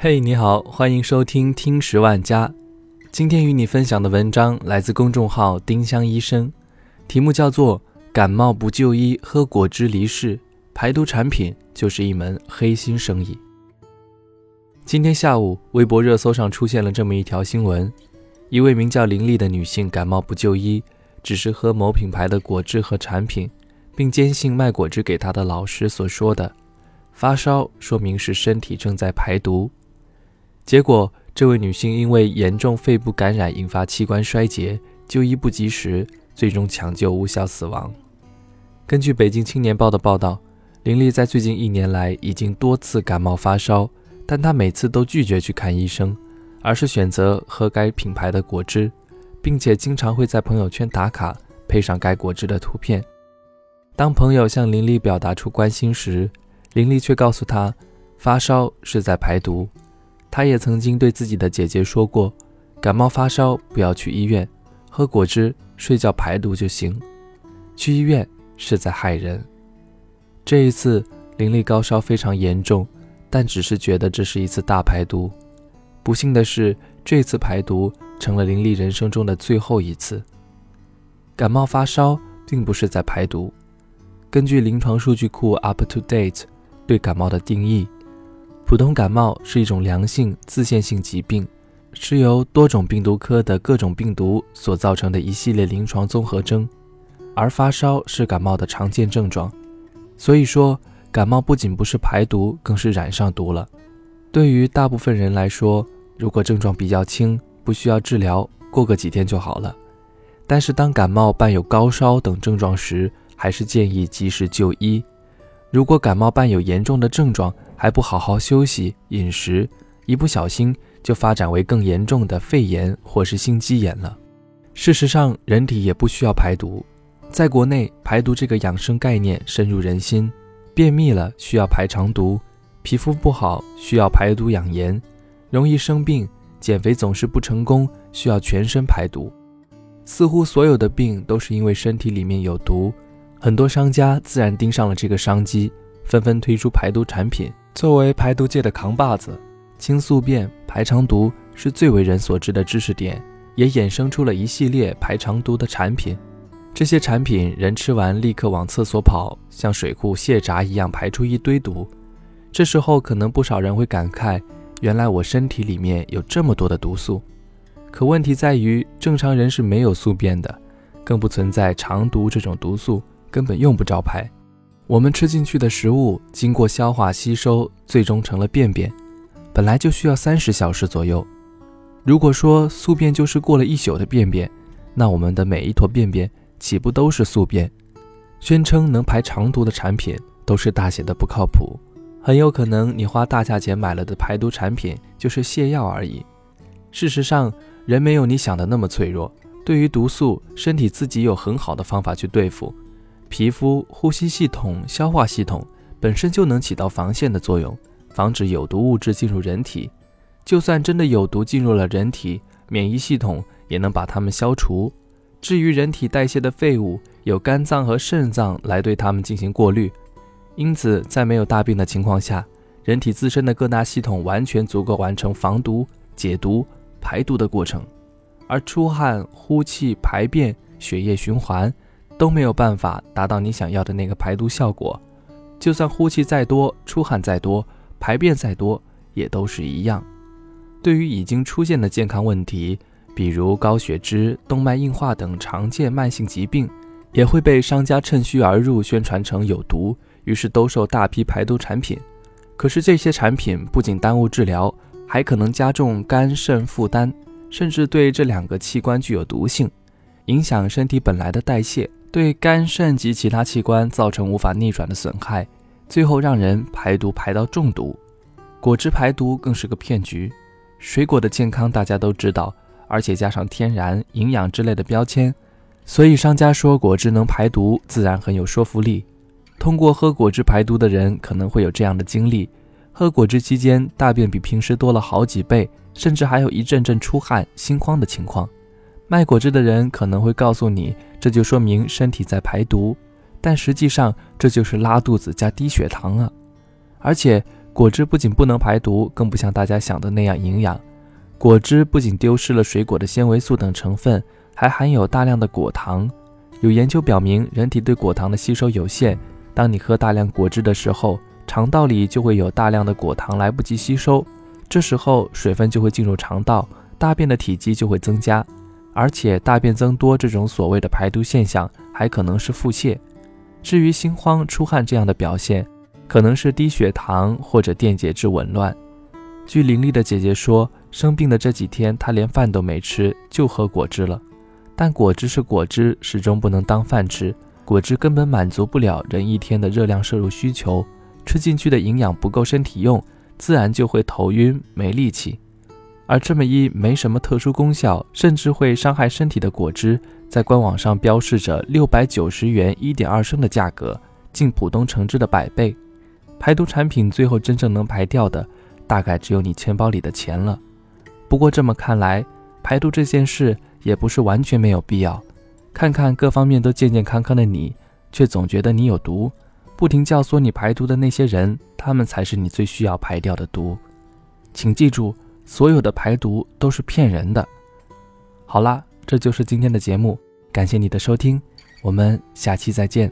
嘿，你好，欢迎收听听十万家。今天与你分享的文章来自公众号丁香医生，题目叫做《感冒不就医，喝果汁离世，排毒产品就是一门黑心生意》。今天下午，微博热搜上出现了这么一条新闻：一位名叫林丽的女性感冒不就医，只是喝某品牌的果汁和产品，并坚信卖果汁给她的老师所说的发烧说明是身体正在排毒。结果，这位女性因为严重肺部感染引发器官衰竭，就医不及时，最终抢救无效死亡。根据《北京青年报》的报道，林丽在最近一年来已经多次感冒发烧，但她每次都拒绝去看医生，而是选择喝该品牌的果汁，并且经常会在朋友圈打卡，配上该果汁的图片。当朋友向林丽表达出关心时，林丽却告诉他，发烧是在排毒。他也曾经对自己的姐姐说过，感冒发烧不要去医院，喝果汁、睡觉排毒就行。去医院是在害人。这一次，林丽高烧非常严重，但只是觉得这是一次大排毒。不幸的是，这次排毒成了林丽人生中的最后一次。感冒发烧并不是在排毒。根据临床数据库 Up to Date 对感冒的定义。普通感冒是一种良性自限性疾病，是由多种病毒科的各种病毒所造成的一系列临床综合征，而发烧是感冒的常见症状。所以说，感冒不仅不是排毒，更是染上毒了。对于大部分人来说，如果症状比较轻，不需要治疗，过个几天就好了。但是当感冒伴有高烧等症状时，还是建议及时就医。如果感冒伴有严重的症状，还不好好休息、饮食，一不小心就发展为更严重的肺炎或是心肌炎了。事实上，人体也不需要排毒。在国内，排毒这个养生概念深入人心。便秘了需要排肠毒，皮肤不好需要排毒养颜，容易生病、减肥总是不成功需要全身排毒。似乎所有的病都是因为身体里面有毒，很多商家自然盯上了这个商机，纷纷推出排毒产品。作为排毒界的扛把子，清宿便、排肠毒是最为人所知的知识点，也衍生出了一系列排肠毒的产品。这些产品人吃完立刻往厕所跑，像水库泄闸一样排出一堆毒。这时候可能不少人会感慨：原来我身体里面有这么多的毒素。可问题在于，正常人是没有宿便的，更不存在肠毒这种毒素，根本用不着排。我们吃进去的食物经过消化吸收，最终成了便便，本来就需要三十小时左右。如果说宿便就是过了一宿的便便，那我们的每一坨便便岂不都是宿便？宣称能排肠毒的产品都是大写的不靠谱，很有可能你花大价钱买了的排毒产品就是泻药而已。事实上，人没有你想的那么脆弱，对于毒素，身体自己有很好的方法去对付。皮肤、呼吸系统、消化系统本身就能起到防线的作用，防止有毒物质进入人体。就算真的有毒进入了人体，免疫系统也能把它们消除。至于人体代谢的废物，有肝脏和肾脏来对它们进行过滤。因此，在没有大病的情况下，人体自身的各大系统完全足够完成防毒、解毒、排毒的过程。而出汗、呼气、排便、血液循环。都没有办法达到你想要的那个排毒效果，就算呼气再多、出汗再多、排便再多，也都是一样。对于已经出现的健康问题，比如高血脂、动脉硬化等常见慢性疾病，也会被商家趁虚而入，宣传成有毒，于是兜售大批排毒产品。可是这些产品不仅耽误治疗，还可能加重肝肾负担，甚至对这两个器官具有毒性，影响身体本来的代谢。对肝肾及其他器官造成无法逆转的损害，最后让人排毒排到中毒。果汁排毒更是个骗局。水果的健康大家都知道，而且加上天然、营养之类的标签，所以商家说果汁能排毒，自然很有说服力。通过喝果汁排毒的人可能会有这样的经历：喝果汁期间大便比平时多了好几倍，甚至还有一阵阵出汗、心慌的情况。卖果汁的人可能会告诉你，这就说明身体在排毒，但实际上这就是拉肚子加低血糖啊！而且果汁不仅不能排毒，更不像大家想的那样营养。果汁不仅丢失了水果的纤维素等成分，还含有大量的果糖。有研究表明，人体对果糖的吸收有限。当你喝大量果汁的时候，肠道里就会有大量的果糖来不及吸收，这时候水分就会进入肠道，大便的体积就会增加。而且大便增多这种所谓的排毒现象，还可能是腹泻。至于心慌、出汗这样的表现，可能是低血糖或者电解质紊乱。据林丽的姐姐说，生病的这几天，她连饭都没吃，就喝果汁了。但果汁是果汁，始终不能当饭吃。果汁根本满足不了人一天的热量摄入需求，吃进去的营养不够身体用，自然就会头晕、没力气。而这么一没什么特殊功效，甚至会伤害身体的果汁，在官网上标示着六百九十元一点二升的价格，近普通橙汁的百倍。排毒产品最后真正能排掉的，大概只有你钱包里的钱了。不过这么看来，排毒这件事也不是完全没有必要。看看各方面都健健康康的你，却总觉得你有毒，不停教唆你排毒的那些人，他们才是你最需要排掉的毒。请记住。所有的排毒都是骗人的。好啦，这就是今天的节目，感谢你的收听，我们下期再见。